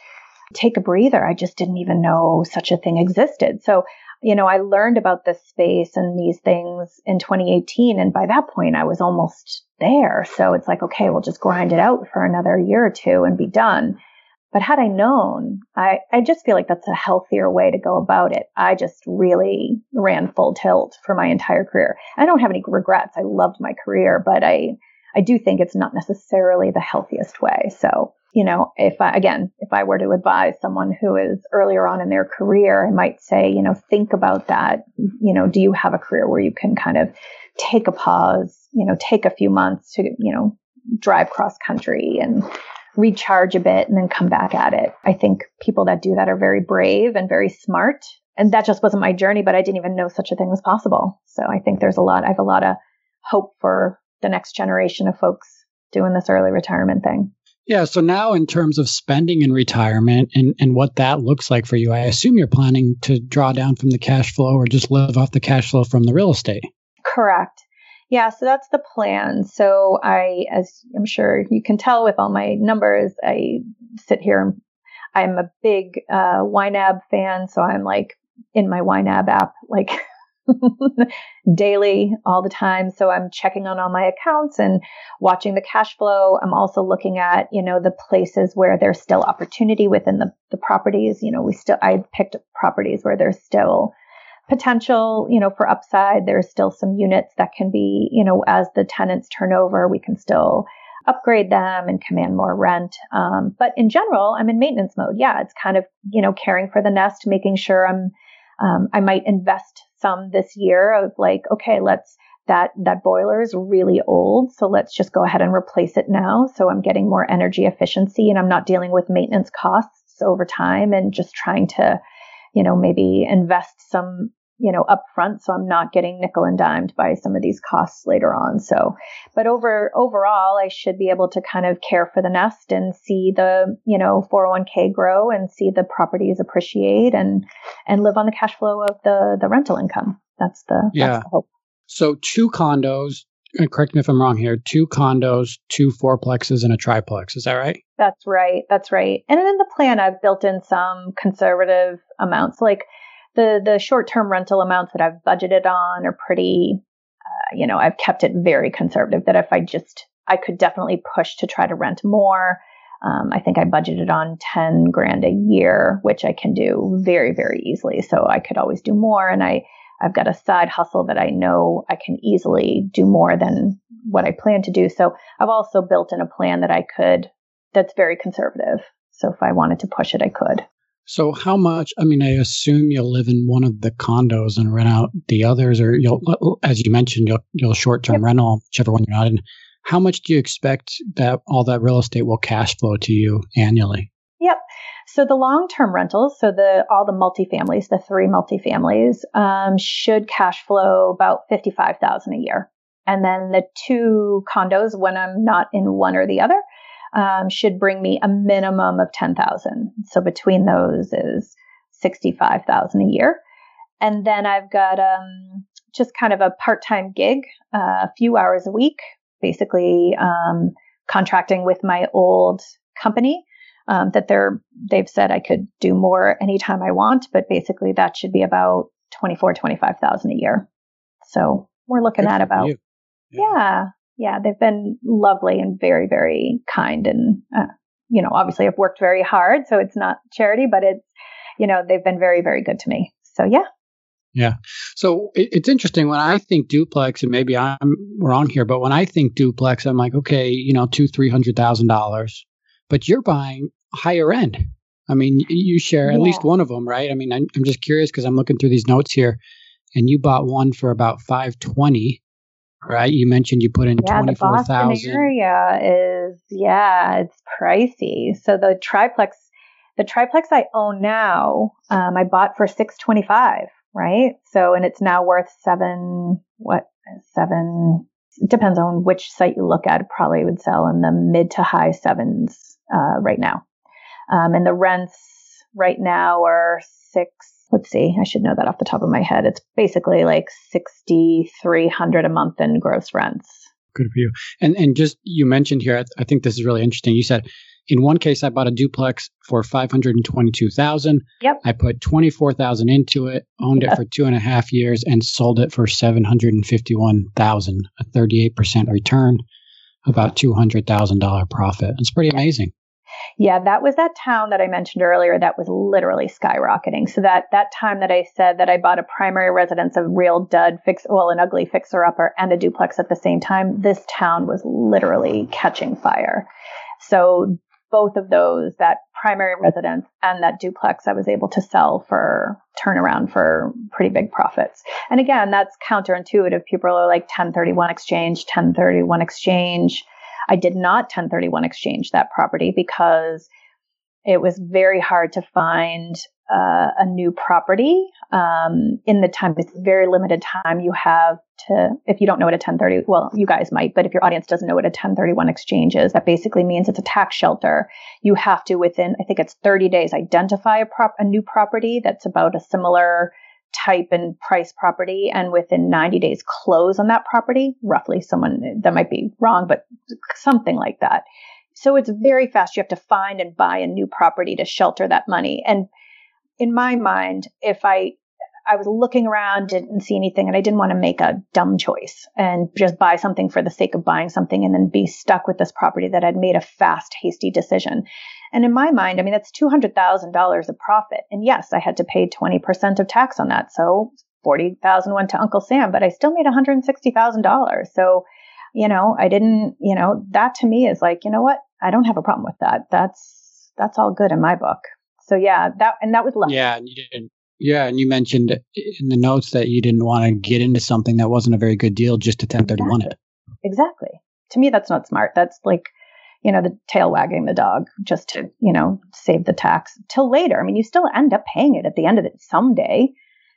S1: take a breather. I just didn't even know such a thing existed. So, you know, I learned about this space and these things in 2018. And by that point, I was almost there. So it's like, okay, we'll just grind it out for another year or two and be done. But had I known, I, I just feel like that's a healthier way to go about it. I just really ran full tilt for my entire career. I don't have any regrets. I loved my career, but I, I do think it's not necessarily the healthiest way. So, you know, if I, again, if I were to advise someone who is earlier on in their career, I might say, you know, think about that. You know, do you have a career where you can kind of take a pause, you know, take a few months to, you know, drive cross country and recharge a bit and then come back at it. I think people that do that are very brave and very smart. And that just wasn't my journey, but I didn't even know such a thing was possible. So I think there's a lot, I have a lot of hope for the next generation of folks doing this early retirement thing.
S3: Yeah. So now, in terms of spending in retirement and, and what that looks like for you, I assume you're planning to draw down from the cash flow or just live off the cash flow from the real estate.
S1: Correct. Yeah, so that's the plan. So I, as I'm sure you can tell with all my numbers, I sit here and I'm a big uh, YNAB fan. So I'm like in my YNAB app, like daily all the time. So I'm checking on all my accounts and watching the cash flow. I'm also looking at, you know, the places where there's still opportunity within the, the properties. You know, we still, I picked properties where there's still potential, you know, for upside. There's still some units that can be, you know, as the tenants turn over, we can still upgrade them and command more rent. Um, but in general, I'm in maintenance mode. Yeah, it's kind of, you know, caring for the nest, making sure I'm, um, I might invest some this year of like, okay, let's, that, that boiler is really old. So let's just go ahead and replace it now. So I'm getting more energy efficiency and I'm not dealing with maintenance costs over time and just trying to, you know, maybe invest some, you know, upfront so I'm not getting nickel and dimed by some of these costs later on. So, but over overall, I should be able to kind of care for the nest and see the, you know, 401k grow and see the properties appreciate and and live on the cash flow of the the rental income. That's the
S3: yeah.
S1: That's the hope.
S3: So two condos, correct me if I'm wrong here, two condos, two fourplexes, and a triplex. Is that right?
S1: That's right. That's right. And in the plan, I've built in some conservative amounts. Like the the short term rental amounts that I've budgeted on are pretty. Uh, you know, I've kept it very conservative. That if I just, I could definitely push to try to rent more. Um, I think I budgeted on 10 grand a year, which I can do very, very easily. So I could always do more. And I, I've got a side hustle that I know I can easily do more than what I plan to do. So I've also built in a plan that I could that's very conservative. So if I wanted to push it, I could.
S3: So how much? I mean, I assume you'll live in one of the condos and rent out the others, or you'll, as you mentioned, you'll you'll short term yep. rental, whichever one you're not in. How much do you expect that all that real estate will cash flow to you annually?
S1: So the long term rentals, so the all the multifamilies, the three multifamilies, um, should cash flow about fifty five thousand a year. And then the two condos, when I'm not in one or the other, um, should bring me a minimum of 10,000. So between those is 65,000 a year. And then I've got um, just kind of a part-time gig, uh, a few hours a week, basically um, contracting with my old company um, that they're they've said I could do more anytime I want, but basically that should be about 24, 25,000 a year. So we're looking Good at about, yeah. yeah. yeah, they've been lovely and very, very kind. And, uh, you know, obviously I've worked very hard, so it's not charity, but it's, you know, they've been very, very good to me. So yeah.
S3: Yeah. So it, it's interesting when I think duplex, and maybe I'm wrong here, but when I think duplex, I'm like, okay, you know, two, three hundred thousand dollars, but you're buying higher end. I mean, you share at yeah. least one of them, right? I mean, I'm, I'm just curious because I'm looking through these notes here, and you bought one for about five twenty, right? You mentioned you put in yeah, twenty four thousand.
S1: area is yeah, it's pricey. So the triplex, the triplex I own now, um, I bought for six twenty five, right? So and it's now worth seven. What seven? Depends on which site you look at. Probably would sell in the mid to high sevens uh, right now. Um, and the rents right now are six. Let's see, I should know that off the top of my head. It's basically like sixty three hundred a month in gross rents.
S3: Good for you. And and just you mentioned here, I, th- I think this is really interesting. You said in one case I bought a duplex for five hundred and twenty two thousand.
S1: Yep.
S3: I put twenty four thousand into it, owned it for two and a half years, and sold it for seven hundred and fifty one thousand, a thirty eight percent return, about two hundred thousand dollar profit. It's pretty amazing.
S1: Yeah, that was that town that I mentioned earlier that was literally skyrocketing. So that that time that I said that I bought a primary residence, a real dud fix, well, an ugly fixer upper, and a duplex at the same time, this town was literally catching fire. So both of those, that primary residence and that duplex, I was able to sell for turnaround for pretty big profits. And again, that's counterintuitive. People are like 1031 exchange, 1031 exchange. I did not 1031 exchange that property because it was very hard to find uh, a new property um, in the time. It's very limited time you have to. If you don't know what a 1030, well, you guys might, but if your audience doesn't know what a 1031 exchange is, that basically means it's a tax shelter. You have to within, I think it's 30 days, identify a prop, a new property that's about a similar type and price property and within 90 days close on that property roughly someone that might be wrong but something like that. So it's very fast. You have to find and buy a new property to shelter that money. And in my mind if i I was looking around, didn't see anything, and I didn't want to make a dumb choice and just buy something for the sake of buying something and then be stuck with this property that I'd made a fast, hasty decision. And in my mind, I mean, that's $200,000 of profit. And yes, I had to pay 20% of tax on that. So 40,000 went to Uncle Sam, but I still made $160,000. So, you know, I didn't, you know, that to me is like, you know what? I don't have a problem with that. That's, that's all good in my book. So yeah, that, and that was less.
S3: Yeah. And you didn't, yeah. And you mentioned in the notes that you didn't want to get into something that wasn't a very good deal just to 1031
S1: exactly. it. Exactly. To me, that's not smart. That's like, you know, the tail wagging the dog just to, you know, save the tax till later. I mean, you still end up paying it at the end of it someday.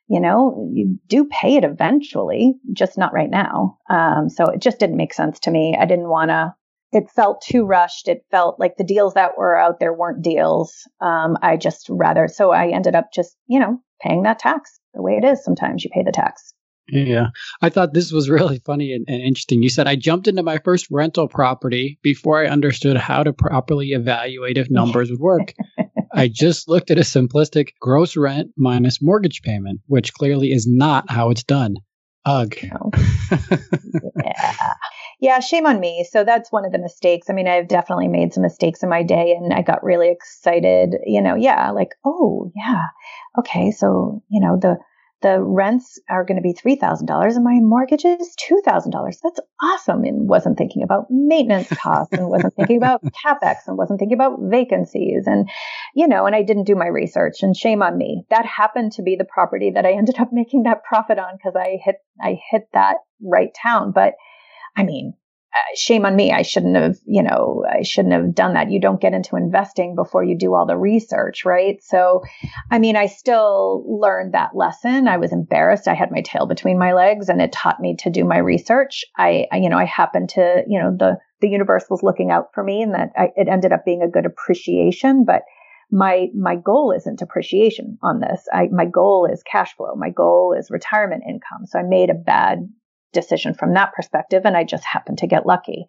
S1: You know, you do pay it eventually, just not right now. Um, so it just didn't make sense to me. I didn't want to. It felt too rushed. It felt like the deals that were out there weren't deals. Um, I just rather. So I ended up just, you know, paying that tax the way it is. Sometimes you pay the tax.
S3: Yeah. I thought this was really funny and, and, interesting. You said, I jumped into my first rental property before I understood how to properly evaluate if numbers would work. I just looked at a simplistic gross rent minus mortgage payment, which clearly is not how it's done. Ugh.
S1: Yeah. Yeah, shame on me. So that's one of the mistakes. I mean, I've definitely made some mistakes in my day and I got really excited, you know, yeah, like, oh, yeah. Okay, so, you know, the the rents are going to be $3,000 and my mortgage is $2,000. That's awesome. And wasn't thinking about maintenance costs and wasn't thinking about capex and wasn't thinking about vacancies. And, you know, and I didn't do my research and shame on me. That happened to be the property that I ended up making that profit on because I hit, I hit that right town. But I mean, Uh, shame on me. I shouldn't have, you know, I shouldn't have done that. You don't get into investing before you do all the research, right? So, I mean, I still learned that lesson. I was embarrassed. I had my tail between my legs and it taught me to do my research. I, I you know, I happened to, you know, the, the universe was looking out for me and that I, it ended up being a good appreciation, but my my goal isn't appreciation on this. I, my goal is cash flow. My goal is retirement income. So I made a bad decision from that perspective, and I just happened to get lucky.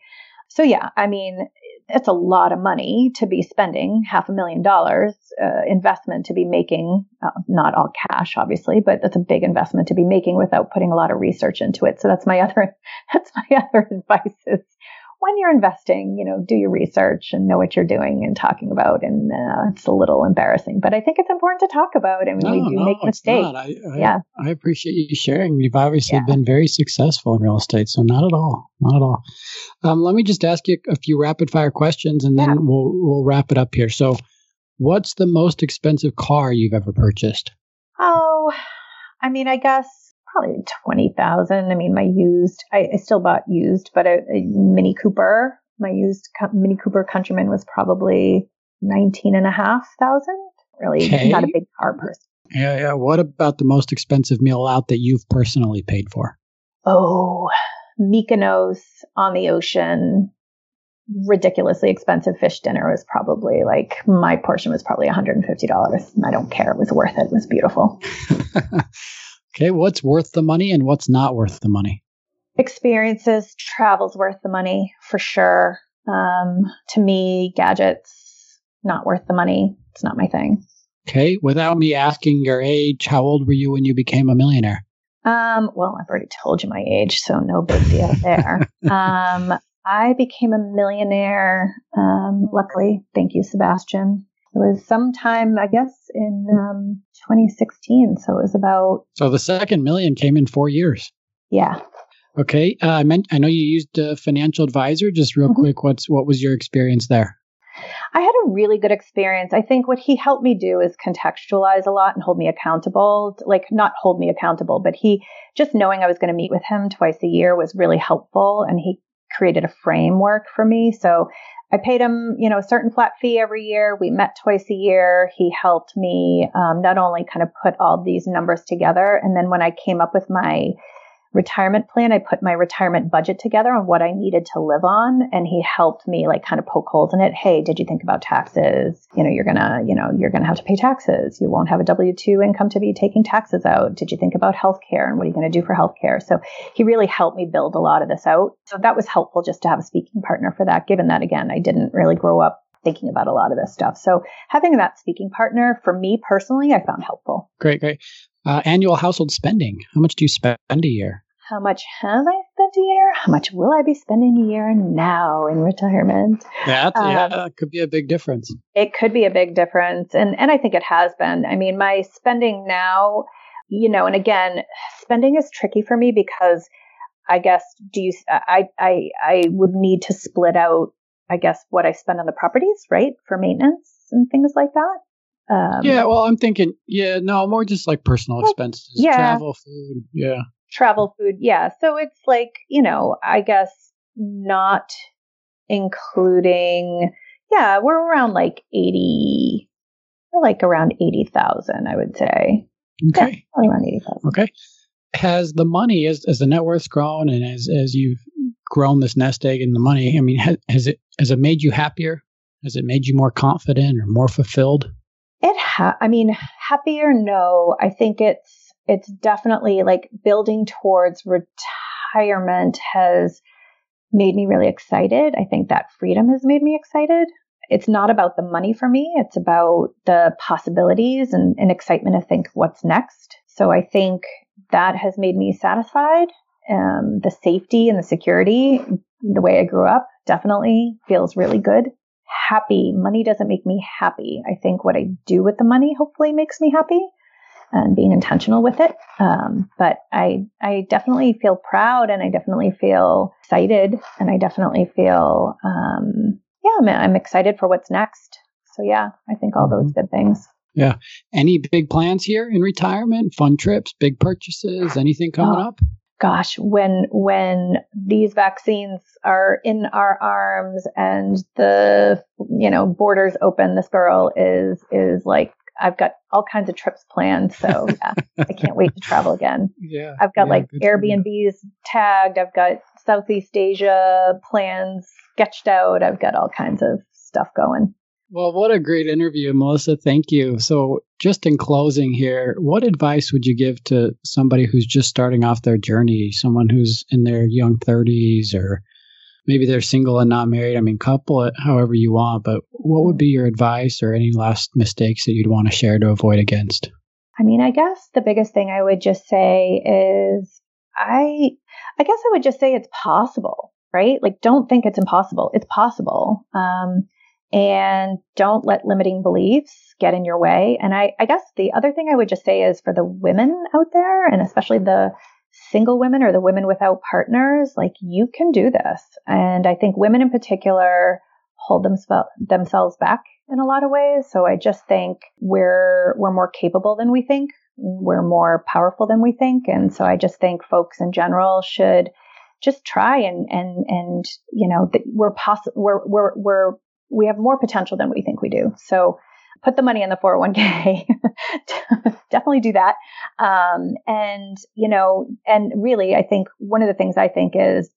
S1: So yeah, I mean, it's a lot of money to be spending half a million dollars uh, investment to be making uh, not all cash obviously but that's a big investment to be making without putting a lot of research into it so that's my other that's my other advice is when you're investing, you know, do your research and know what you're doing and talking about. And uh, it's a little embarrassing, but I think it's important to talk about. I mean, no, we do no, make mistakes.
S3: I, I, yeah. I appreciate you sharing. You've obviously yeah. been very successful in real estate. So not at all. Not at all. Um, let me just ask you a few rapid fire questions and then yeah. we'll, we'll wrap it up here. So what's the most expensive car you've ever purchased?
S1: Oh, I mean, I guess probably 20,000. I mean, my used, I, I still bought used, but a, a, Mini Cooper, my used Mini Cooper Countryman was probably 19 and a half thousand. Really okay. not a big car person.
S3: Yeah, yeah. What about the most expensive meal out that you've personally paid for?
S1: Oh, Mykonos on the ocean, ridiculously expensive fish dinner was probably like my portion was probably $150. I don't care. It was worth it. It was beautiful.
S3: Okay, what's worth the money and what's not worth the money?
S1: Experiences, travel's worth the money for sure. Um, to me, gadgets, not worth the money. It's not my thing.
S3: Okay, without me asking your age, how old were you when you became a millionaire?
S1: Um, well, I've already told you my age, so no big deal there. um, I became a millionaire, um, luckily, thank you, Sebastian, it was sometime, I guess, in um, 2016. So it was about.
S3: So the second million came in four years.
S1: Yeah.
S3: Okay. Uh, I meant I know you used a financial advisor. Just real mm-hmm. quick, what's what was your experience there?
S1: I had a really good experience. I think what he helped me do is contextualize a lot and hold me accountable. Like not hold me accountable, but he just knowing I was going to meet with him twice a year was really helpful, and he created a framework for me. So I paid him, you know, a certain flat fee every year. We met twice a year. He helped me um, not only kind of put all these numbers together, and then when I came up with my retirement plan, I put my retirement budget together on what I needed to live on. And he helped me like kind of poke holes in it. Hey, did you think about taxes? You know, you're gonna, you know, you're gonna have to pay taxes. You won't have a W 2 income to be taking taxes out. Did you think about healthcare and what are you gonna do for healthcare? So he really helped me build a lot of this out. So that was helpful just to have a speaking partner for that, given that again, I didn't really grow up thinking about a lot of this stuff. So having that speaking partner for me personally, I found helpful.
S3: Great, great. Uh, annual household spending. How much do you spend a year?
S1: How much have I spent a year? How much will I be spending a year now in retirement?
S3: That, um, yeah, that could be a big difference.
S1: It could be a big difference. And, and I think it has been. I mean, my spending now, you know, and again, spending is tricky for me because I guess do you, I, I, I would need to split out, I guess, what I spend on the properties, right? For maintenance and things like that.
S3: Um, yeah, well, I'm thinking, yeah, no, more just like personal expenses, yeah. travel, food, yeah
S1: travel food. Yeah. So it's like, you know, I guess not including, yeah, we're around like 80, we're like around 80,000, I would say.
S3: Okay.
S1: Yeah, around 80,000.
S3: Okay. Has the money, as, as the net worth's grown and as, as you've grown this nest egg and the money, I mean, has, has it, has it made you happier? Has it made you more confident or more fulfilled?
S1: Ha- I mean, happier, no. I think it's, it's definitely like building towards retirement has made me really excited. I think that freedom has made me excited. It's not about the money for me. It's about the possibilities and, and excitement to think what's next. So I think that has made me satisfied. Um, the safety and the security, the way I grew up, definitely feels really good. Happy. Money doesn't make me happy. I think what I do with the money hopefully makes me happy and being intentional with it. Um, but I, I definitely feel proud and I definitely feel excited and I definitely feel, um, yeah, I'm, I'm, excited for what's next. So yeah, I think all those mm-hmm. good things.
S3: Yeah. Any big plans here in retirement? Fun trips, big purchases, anything coming oh, up?
S1: Gosh, when when these vaccines are in our arms and the you know borders open, this girl is is like I've got all kinds of trips planned. So yeah, I can't wait to travel again.
S3: Yeah.
S1: I've got
S3: yeah,
S1: like Airbnbs tagged. I've got Southeast Asia plans sketched out. I've got all kinds of stuff going.
S3: Well, what a great interview, Melissa. Thank you. So, just in closing here, what advice would you give to somebody who's just starting off their journey, someone who's in their young 30s or maybe they're single and not married? I mean, couple it however you want, but what would be your advice or any last mistakes that you'd want to share to avoid against?
S1: I mean, I guess the biggest thing I would just say is I I guess I would just say it's possible, right? Like don't think it's impossible. It's possible. Um, and don't let limiting beliefs get in your way. And I, I guess the other thing I would just say is for the women out there, and especially the single women or the women without partners, like you can do this. And I think women in particular hold them, themselves back in a lot of ways. So I just think we're, we're more capable than we think. We're more powerful than we think. And so I just think folks in general should just try and, and, and, you know, we're possible, we're, we're, we're we have more potential than we think we do. So put the money in the 401k. Definitely do that. Um, and, you know, and really, I think one of the things I think is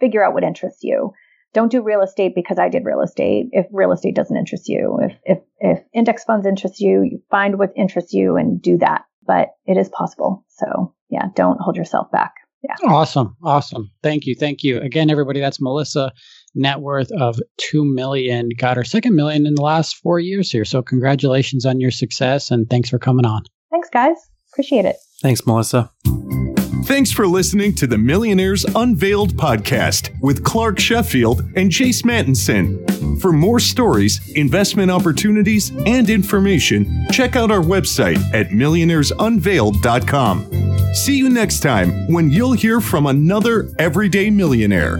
S1: figure out what interests you. Don't do real estate because I did real estate. If real estate doesn't interest you, if, if, if index funds interest you, you find what interests you and do that. But it is possible. So yeah, don't hold yourself back. Yeah.
S3: Awesome. Awesome. Thank you. Thank you. Again, everybody, that's Melissa net worth of 2 million. Got her second million in the last four years here. So, congratulations on your success and thanks for coming on.
S1: Thanks, guys. Appreciate it.
S5: Thanks, Melissa.
S2: Thanks for listening to the Millionaires Unveiled podcast with Clark Sheffield and Jace Mattinson. For more stories, investment opportunities, and information, check out our website at millionairesunveiled.com. See you next time when you'll hear from another everyday millionaire.